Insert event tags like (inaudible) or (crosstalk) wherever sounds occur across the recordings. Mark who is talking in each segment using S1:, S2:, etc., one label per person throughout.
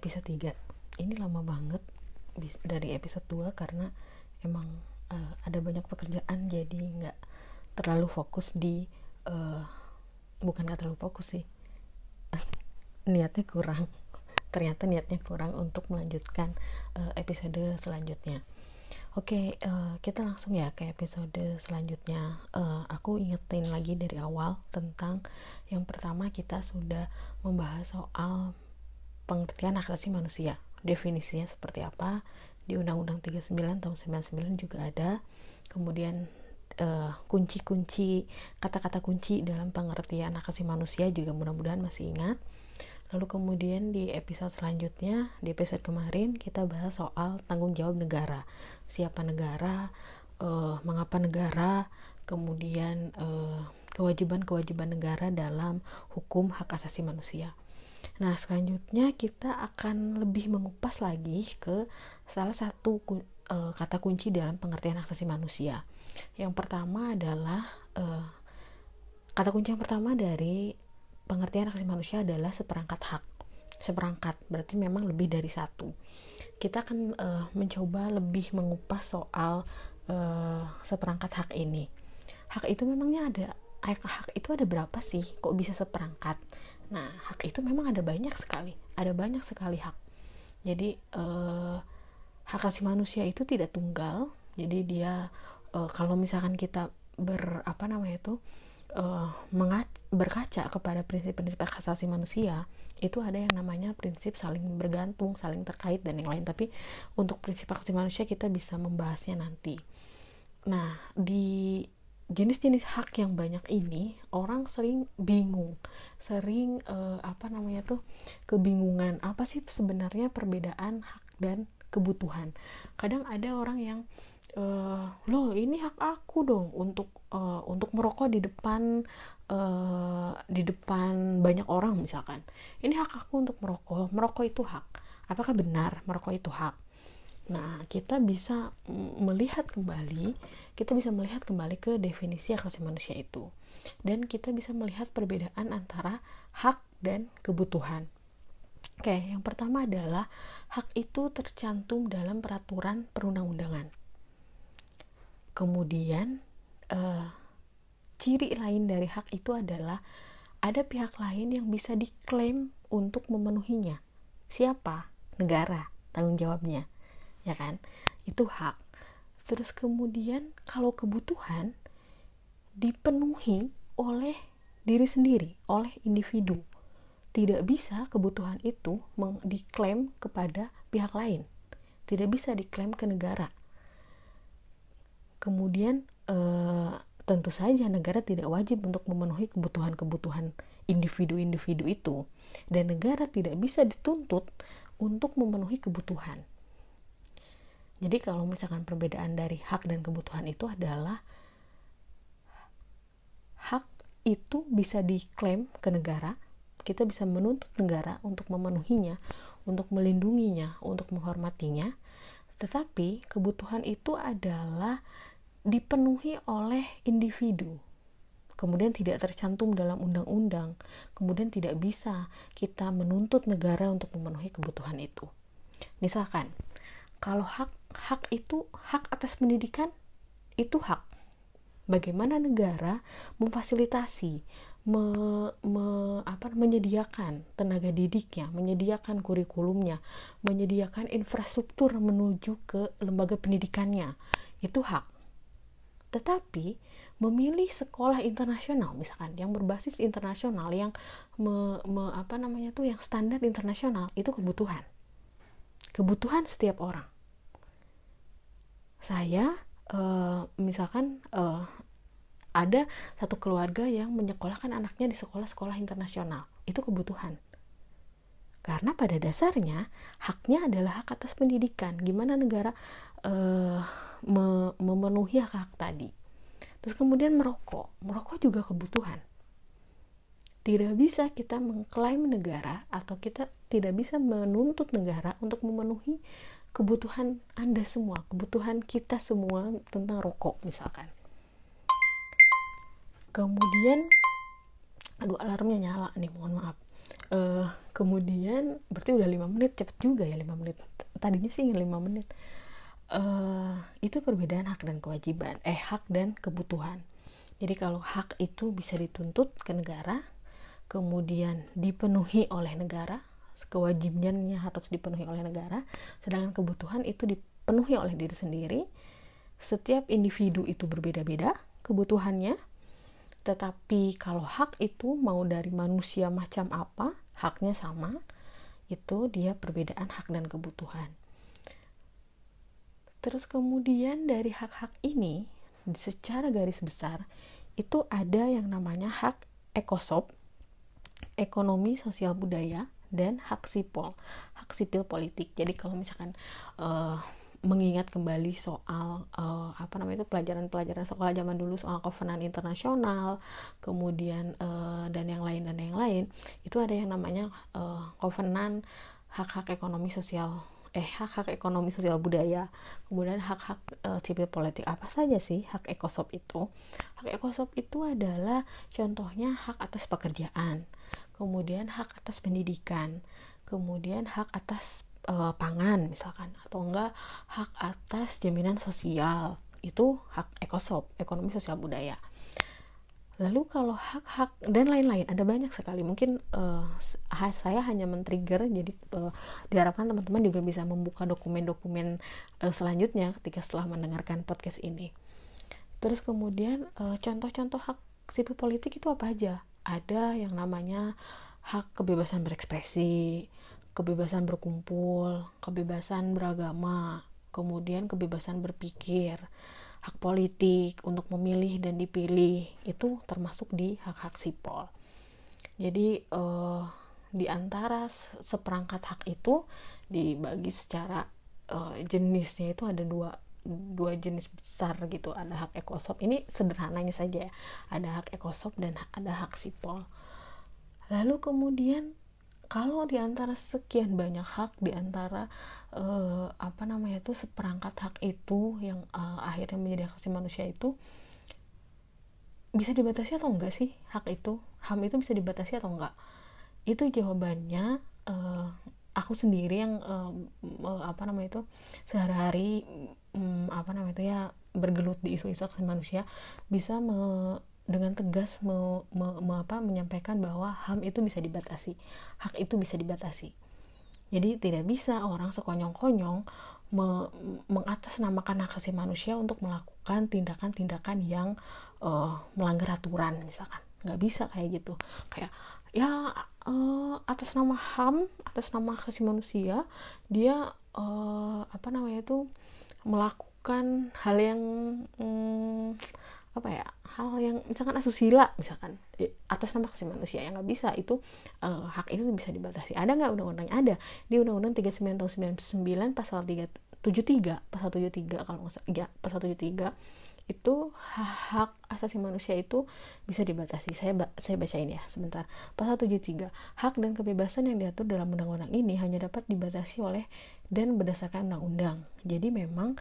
S1: episode 3 ini lama banget dari episode 2 karena emang uh, ada banyak pekerjaan jadi nggak terlalu fokus di uh, bukan nggak terlalu fokus sih. (laughs) Niatnya kurang. Ternyata niatnya kurang untuk melanjutkan uh, episode selanjutnya. Oke okay, uh, kita langsung ya ke episode selanjutnya. Uh, aku ingetin lagi dari awal tentang yang pertama kita sudah membahas soal pengertian hak asasi manusia. Definisinya seperti apa? Di Undang-Undang 39 tahun 99 juga ada. Kemudian uh, kunci-kunci kata-kata kunci dalam pengertian hak asasi manusia juga mudah-mudahan masih ingat. Lalu kemudian di episode selanjutnya di episode kemarin kita bahas soal tanggung jawab negara. Siapa negara uh, mengapa negara kemudian uh, kewajiban-kewajiban negara dalam hukum hak asasi manusia Nah, selanjutnya kita akan lebih mengupas lagi ke salah satu uh, kata kunci dalam pengertian hak asasi manusia. Yang pertama adalah uh, kata kunci yang pertama dari pengertian hak asasi manusia adalah seperangkat hak. Seperangkat berarti memang lebih dari satu. Kita akan uh, mencoba lebih mengupas soal seperangkat hak ini. Hak itu memangnya ada hak itu ada berapa sih? Kok bisa seperangkat? Nah, hak itu memang ada banyak sekali, ada banyak sekali hak. Jadi eh, hak asasi manusia itu tidak tunggal. Jadi dia eh, kalau misalkan kita ber apa namanya itu uh, berkaca kepada prinsip-prinsip hak asasi manusia itu ada yang namanya prinsip saling bergantung, saling terkait dan yang lain. Tapi untuk prinsip hak asasi manusia kita bisa membahasnya nanti. Nah, di jenis-jenis hak yang banyak ini orang sering bingung. Sering uh, apa namanya tuh kebingungan. Apa sih sebenarnya perbedaan hak dan kebutuhan? Kadang ada orang yang uh, loh ini hak aku dong untuk uh, untuk merokok di depan uh, di depan banyak orang misalkan. Ini hak aku untuk merokok. Merokok itu hak. Apakah benar merokok itu hak? Nah, kita bisa melihat kembali, kita bisa melihat kembali ke definisi hak asasi manusia itu. Dan kita bisa melihat perbedaan antara hak dan kebutuhan. Oke, yang pertama adalah hak itu tercantum dalam peraturan perundang-undangan. Kemudian, eh, ciri lain dari hak itu adalah ada pihak lain yang bisa diklaim untuk memenuhinya. Siapa? Negara, tanggung jawabnya ya kan itu hak terus kemudian kalau kebutuhan dipenuhi oleh diri sendiri oleh individu. Tidak bisa kebutuhan itu diklaim kepada pihak lain. Tidak bisa diklaim ke negara. Kemudian eh, tentu saja negara tidak wajib untuk memenuhi kebutuhan-kebutuhan individu-individu itu. Dan negara tidak bisa dituntut untuk memenuhi kebutuhan jadi kalau misalkan perbedaan dari hak dan kebutuhan itu adalah hak itu bisa diklaim ke negara, kita bisa menuntut negara untuk memenuhinya, untuk melindunginya, untuk menghormatinya. Tetapi kebutuhan itu adalah dipenuhi oleh individu. Kemudian tidak tercantum dalam undang-undang, kemudian tidak bisa kita menuntut negara untuk memenuhi kebutuhan itu. Misalkan, kalau hak hak itu hak atas pendidikan itu hak. Bagaimana negara memfasilitasi me, me, apa, menyediakan tenaga didiknya menyediakan kurikulumnya menyediakan infrastruktur menuju ke lembaga pendidikannya itu hak. Tetapi memilih sekolah internasional misalkan yang berbasis internasional yang me, me, apa namanya tuh yang standar internasional itu kebutuhan. Kebutuhan setiap orang saya uh, misalkan uh, ada satu keluarga yang menyekolahkan anaknya di sekolah-sekolah internasional. Itu kebutuhan. Karena pada dasarnya haknya adalah hak atas pendidikan. Gimana negara uh, me memenuhi hak hak tadi. Terus kemudian merokok. Merokok juga kebutuhan. Tidak bisa kita mengklaim negara atau kita tidak bisa menuntut negara untuk memenuhi kebutuhan Anda semua, kebutuhan kita semua tentang rokok misalkan. Kemudian aduh alarmnya nyala nih, mohon maaf. uh, kemudian berarti udah lima menit cepet juga ya lima menit tadinya sih ingin lima menit uh, itu perbedaan hak dan kewajiban eh hak dan kebutuhan jadi kalau hak itu bisa dituntut ke negara kemudian dipenuhi oleh negara kewajibannya harus dipenuhi oleh negara sedangkan kebutuhan itu dipenuhi oleh diri sendiri. Setiap individu itu berbeda-beda kebutuhannya. Tetapi kalau hak itu mau dari manusia macam apa haknya sama itu dia perbedaan hak dan kebutuhan. Terus kemudian dari hak-hak ini secara garis besar itu ada yang namanya hak ekosop ekonomi sosial budaya dan hak sipol hak sipil politik. Jadi kalau misalkan uh, mengingat kembali soal uh, apa namanya itu pelajaran-pelajaran sekolah zaman dulu soal kovenan internasional kemudian uh, dan yang lain dan yang lain itu ada yang namanya uh, hak-hak ekonomi sosial. Eh hak-hak ekonomi sosial budaya. Kemudian hak-hak uh, sipil politik. Apa saja sih hak ekosop itu? Hak ekosop itu adalah contohnya hak atas pekerjaan kemudian hak atas pendidikan. Kemudian hak atas uh, pangan misalkan. Atau enggak hak atas jaminan sosial. Itu hak ekosop ekonomi sosial budaya. Lalu kalau hak-hak dan lain-lain ada banyak sekali. Mungkin uh, saya hanya men-trigger jadi uh, diharapkan teman-teman juga bisa membuka dokumen-dokumen uh, selanjutnya ketika setelah mendengarkan podcast ini. Terus kemudian contoh-contoh hak sipil politik itu apa aja ada yang namanya hak kebebasan berekspresi kebebasan berkumpul, kebebasan beragama, kemudian kebebasan berpikir, hak politik untuk memilih dan dipilih itu termasuk di hak-hak sipol. Jadi uh, di antara seperangkat hak itu dibagi secara uh, jenisnya itu ada dua dua jenis besar gitu. Ada hak ekosop. Ini sederhananya saja ya. Ada hak ekosop dan ada hak sipol. Lalu kemudian kalau di antara sekian banyak hak di antara uh, apa namanya itu seperangkat hak itu yang uh, akhirnya menjadi hak asasi manusia itu bisa dibatasi atau enggak sih hak itu? Ham itu bisa dibatasi atau enggak? Itu jawabannya uh, aku sendiri yang apa namanya itu sehari-hari um, apa namanya itu ya bergelut di isu-isu hak manusia bisa me, dengan tegas me, me, me, apa, menyampaikan bahwa HAM itu bisa dibatasi, hak itu bisa dibatasi. Jadi tidak bisa orang sekonyong-konyong me, mengatasnamakan hak asasi manusia untuk melakukan tindakan-tindakan yang uh, melanggar aturan misalkan. Nggak bisa kayak gitu. Kayak ya uh, atas nama HAM, atas nama hak asasi manusia, dia uh, apa namanya itu melakukan hal yang um, apa ya hal yang misalkan asusila misalkan atas nama kasih manusia yang nggak bisa itu uh, hak itu bisa dibatasi. Ada nggak undang-undangnya ada. Di undang-undang 39 tahun 99 pasal 373 pasal 73 kalau nggak salah ya pasal 73 itu hak asasi manusia itu bisa dibatasi. Saya saya bacain ya sebentar. Pasal 73. Hak dan kebebasan yang diatur dalam undang-undang ini hanya dapat dibatasi oleh dan berdasarkan undang-undang. Jadi memang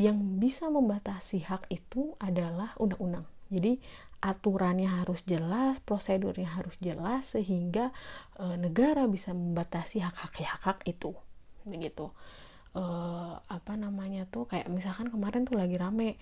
S1: yang bisa membatasi hak itu adalah undang-undang. Jadi aturannya harus jelas, prosedurnya harus jelas sehingga e, negara bisa membatasi hak-hak hak-hak itu. Begitu. E, apa namanya tuh kayak misalkan kemarin tuh lagi rame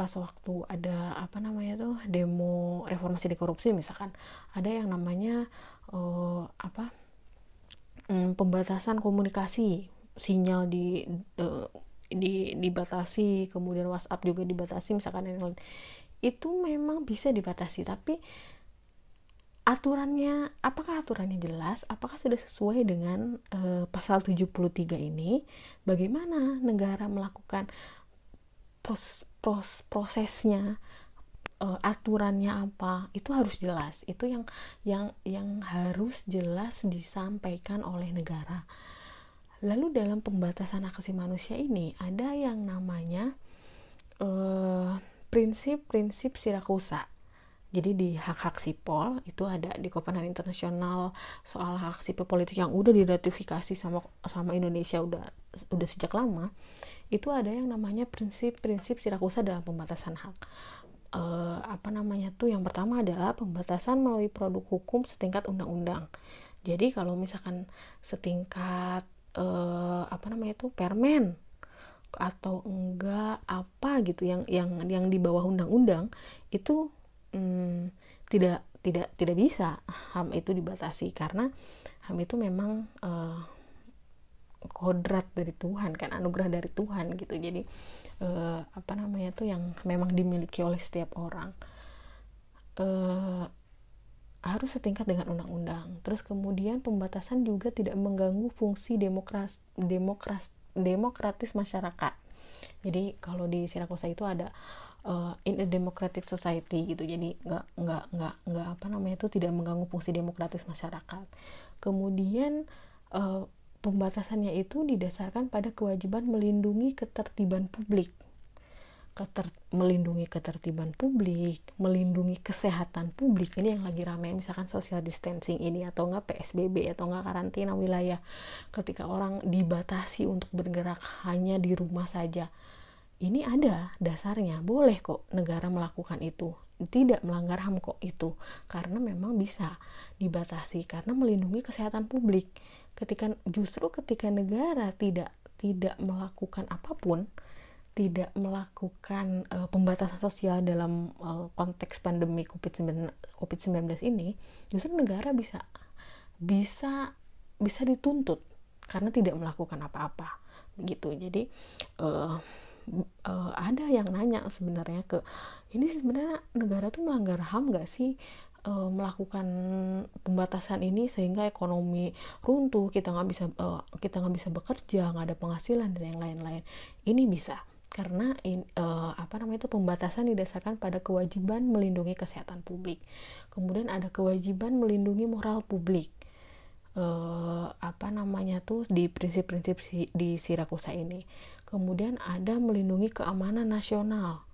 S1: pas waktu ada apa namanya tuh demo reformasi di korupsi misalkan ada yang namanya uh, apa um, pembatasan komunikasi sinyal di uh, di dibatasi kemudian WhatsApp juga dibatasi misalkan yang lain. Itu memang bisa dibatasi tapi aturannya apakah aturannya jelas? Apakah sudah sesuai dengan uh, pasal 73 ini? Bagaimana negara melakukan pros, pros, prosesnya uh, aturannya apa itu harus jelas itu yang yang yang harus jelas disampaikan oleh negara Lalu dalam pembatasan hak asasi manusia ini ada yang namanya eh, prinsip-prinsip Sirakusa. Jadi di hak-hak sipol itu ada di Kopenhagen Internasional soal hak sipil politik yang udah diratifikasi sama sama Indonesia udah udah sejak lama. Itu ada yang namanya prinsip-prinsip Sirakusa dalam pembatasan hak. Uh, apa namanya tuh yang pertama adalah pembatasan melalui produk hukum setingkat undang-undang jadi kalau misalkan setingkat uh, apa namanya itu permen atau enggak apa gitu yang yang yang di bawah undang-undang itu hmm, tidak tidak tidak bisa ham itu dibatasi karena ham itu memang uh, kodrat dari Tuhan kan anugerah dari Tuhan gitu jadi uh, apa namanya tuh yang memang dimiliki oleh setiap orang uh, harus setingkat dengan undang-undang. Terus kemudian pembatasan juga tidak mengganggu fungsi demokras, demokras, demokratis masyarakat. Jadi kalau di Sirakusa itu ada uh, in a democratic society gitu. Jadi nggak nggak nggak nggak apa namanya itu tidak mengganggu fungsi demokratis masyarakat. Kemudian uh, pembatasannya itu didasarkan pada kewajiban melindungi ketertiban publik. Keter, melindungi ketertiban publik, melindungi kesehatan publik. Ini yang lagi ramai misalkan social distancing ini atau enggak PSBB atau enggak karantina wilayah. Ketika orang dibatasi untuk bergerak hanya di rumah saja. Ini ada dasarnya boleh kok negara melakukan itu. Tidak melanggar HAM kok itu. Karena memang bisa dibatasi karena melindungi kesehatan publik ketika justru ketika negara tidak tidak melakukan apa pun tidak melakukan uh, pembatasan sosial dalam uh, konteks pandemi COVID-19 COVID-19 ini, justru negara bisa bisa bisa dituntut karena tidak melakukan apa-apa gitu. Jadi uh, uh, ada yang nanya sebenarnya ke ini sebenarnya negara tuh melanggar HAM gak sih uh, melakukan pembatasan ini sehingga ekonomi runtuh kita nggak bisa uh, kita nggak bisa bekerja nggak ada penghasilan dan yang lain-lain. Ini bisa karena in, uh, apa namanya itu pembatasan didasarkan pada kewajiban melindungi kesehatan publik. Kemudian ada kewajiban melindungi moral publik. Uh, apa namanya tuh di prinsip-prinsip si, di Sirakusa ini. Kemudian ada melindungi keamanan nasional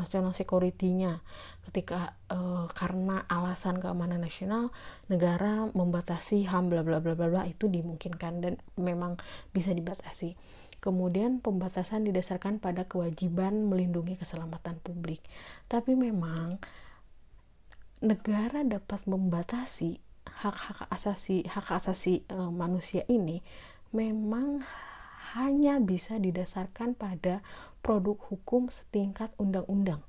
S1: nasional security-nya ketika uh, karena alasan keamanan nasional negara membatasi ham bla bla bla bla bla itu dimungkinkan dan memang bisa dibatasi Kemudian pembatasan didasarkan pada kewajiban melindungi keselamatan publik. Tapi memang negara dapat membatasi hak-hak asasi hak asasi e, manusia ini memang hanya bisa didasarkan pada produk hukum setingkat undang-undang.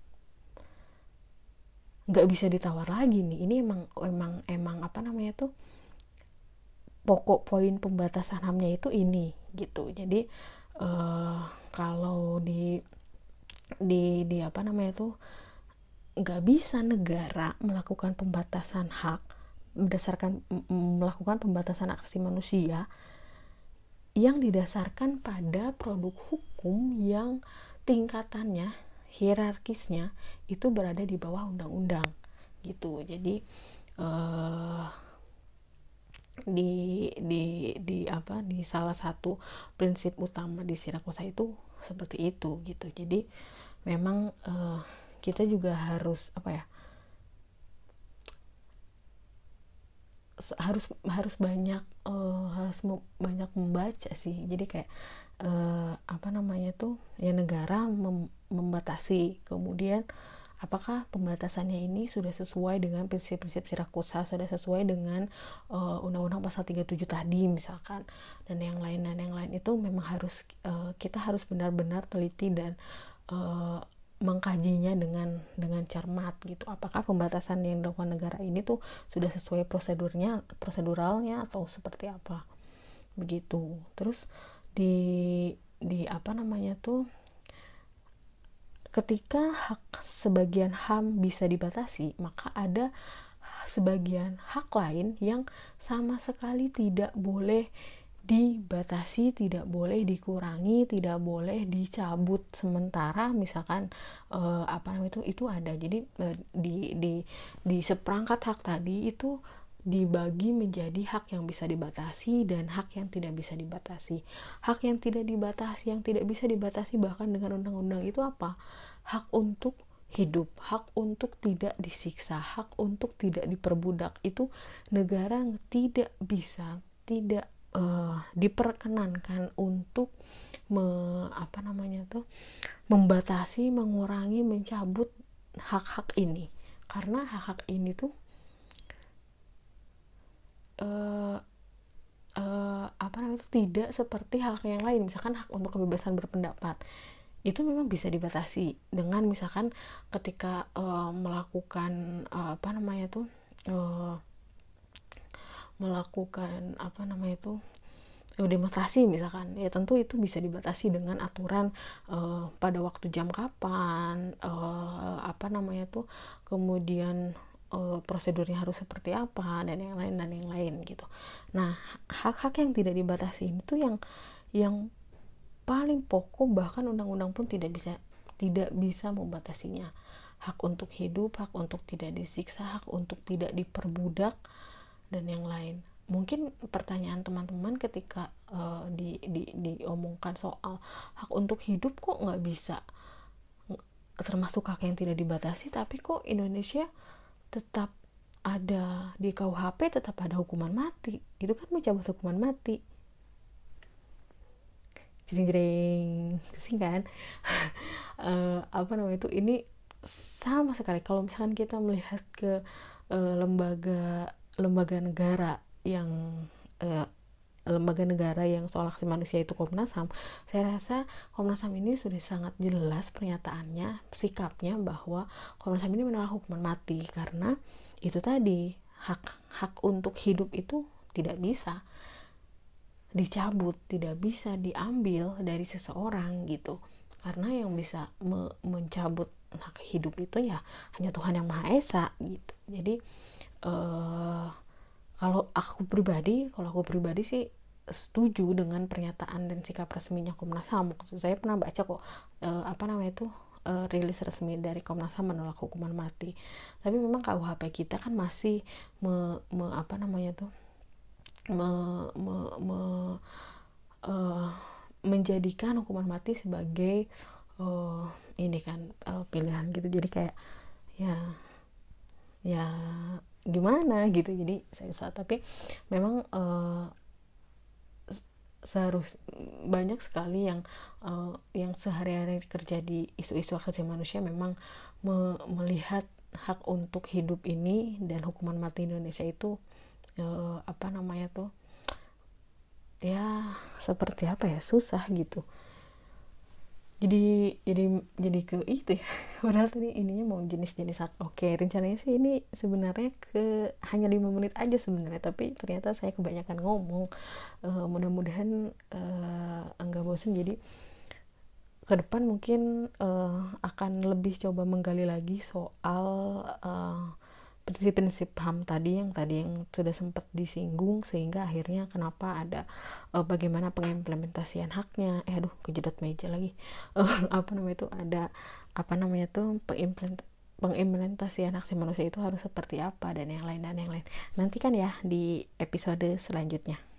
S1: Nggak bisa ditawar lagi nih. Ini emang emang emang apa namanya tuh? Pokok poin pembatasan hamnya itu ini gitu. Jadi uh, kalau di di di apa namanya tuh? Nggak bisa negara melakukan pembatasan hak berdasarkan melakukan pembatasan aksi manusia yang didasarkan pada produk hukum yang tingkatannya hierarkisnya itu berada di bawah undang-undang gitu. Jadi uh, di di di apa di salah satu prinsip utama di Sirakusa itu seperti itu gitu. Jadi memang uh, kita juga harus apa ya harus harus banyak uh, harus banyak membaca sih. Jadi kayak uh, apa namanya tuh ya negara mem membatasi. Kemudian apakah pembatasannya ini sudah sesuai dengan prinsip-prinsip Sirakusa sudah sesuai dengan uh, undang-undang pasal 37 tadi misalkan. Dan yang lain dan yang lain itu memang harus uh, kita harus benar-benar teliti dan mengkajinya dengan dengan cermat gitu. Apakah pembatasan yang dilakukan negara ini tuh sudah sesuai prosedurnya proseduralnya atau seperti apa? Begitu. Terus di di apa namanya tuh ketika hak sebagian HAM bisa dibatasi, maka ada sebagian hak lain yang sama sekali tidak boleh dibatasi, tidak boleh dikurangi, tidak boleh dicabut sementara misalkan eh, apa namanya itu itu ada. Jadi eh, di di di seperangkat hak tadi itu dibagi menjadi hak yang bisa dibatasi dan hak yang tidak bisa dibatasi. Hak yang tidak dibatasi, yang tidak bisa dibatasi bahkan dengan undang-undang itu apa? Hak untuk hidup, hak untuk tidak disiksa, hak untuk tidak diperbudak itu negara tidak bisa, tidak uh, diperkenankan untuk me, apa namanya tuh membatasi, mengurangi, mencabut hak-hak ini. Karena hak-hak ini tuh uh, uh, apa namanya tidak seperti hak yang lain. Misalkan hak untuk kebebasan berpendapat. Itu memang bisa dibatasi dengan misalkan ketika uh, melakukan uh, apa namanya tuh uh, melakukan apa namanya itu demonstrasi misalkan ya tentu itu bisa dibatasi dengan aturan uh, pada waktu jam kapan uh, apa namanya tuh kemudian uh, prosedurnya harus seperti apa dan yang lain dan yang lain gitu. Nah hak-hak yang tidak dibatasi itu yang yang paling pokok bahkan undang-undang pun tidak bisa tidak bisa membatasinya. Hak untuk hidup hak untuk tidak disiksa hak untuk tidak diperbudak dan yang lain. Mungkin pertanyaan teman-teman ketika uh, di, di diomongkan soal hak untuk hidup kok nggak bisa? Termasuk hak yang tidak dibatasi tapi kok Indonesia tetap ada di KUHP tetap ada hukuman mati. Itu kan mencabut hukuman mati. Jering-jering pusing kan? Uh, (laughs) apa namanya itu? Ini sama sekali. Kalau misalkan kita melihat ke uh, lembaga lembaga negara yang uh, lembaga negara yang soal hak manusia itu Komnas HAM, saya rasa Komnas HAM ini sudah sangat jelas pernyataannya, sikapnya bahwa Komnas HAM ini menolak hukuman mati karena itu tadi hak hak untuk hidup itu tidak bisa dicabut, tidak bisa diambil dari seseorang gitu. Karena yang bisa me mencabut hak hidup itu ya hanya Tuhan yang Maha Esa gitu. Jadi uh, kalau aku pribadi kalau aku pribadi sih setuju dengan pernyataan dan sikap resminya Komnas HAM saya pernah baca kok uh, apa namanya itu uh, rilis resmi dari Komnas HAM menolak hukuman mati tapi memang KUHP kita kan masih me, me apa namanya tuh me, me, me, uh, menjadikan hukuman mati sebagai uh, ini kan uh, pilihan gitu. Jadi kayak ya ya gimana gitu. Jadi saya usah tapi memang uh, seharus banyak sekali yang uh, yang sehari-hari kerja di isu-isu hak asasi manusia memang me melihat hak untuk hidup ini dan hukuman mati Indonesia itu uh, apa namanya tuh ya seperti apa ya susah gitu. Jadi jadi jadi ke itu ya. (laughs) Padahal tadi ininya mau jenis-jenis oke rencananya sih ini sebenarnya ke hanya lima menit aja sebenarnya tapi ternyata saya kebanyakan ngomong. Uh, mudah-mudahan uh, enggak bosan jadi ke depan mungkin uh, akan lebih coba menggali lagi soal uh, prinsip-prinsip HAM tadi yang tadi yang sudah sempat disinggung sehingga akhirnya kenapa ada uh, bagaimana pengimplementasian haknya. Eh aduh kejedot meja lagi. Uh, (laughs) apa namanya itu ada apa namanya tuh pengimplement pengimplementasian hak manusia itu harus seperti apa dan yang lain dan yang lain. Nantikan ya di episode selanjutnya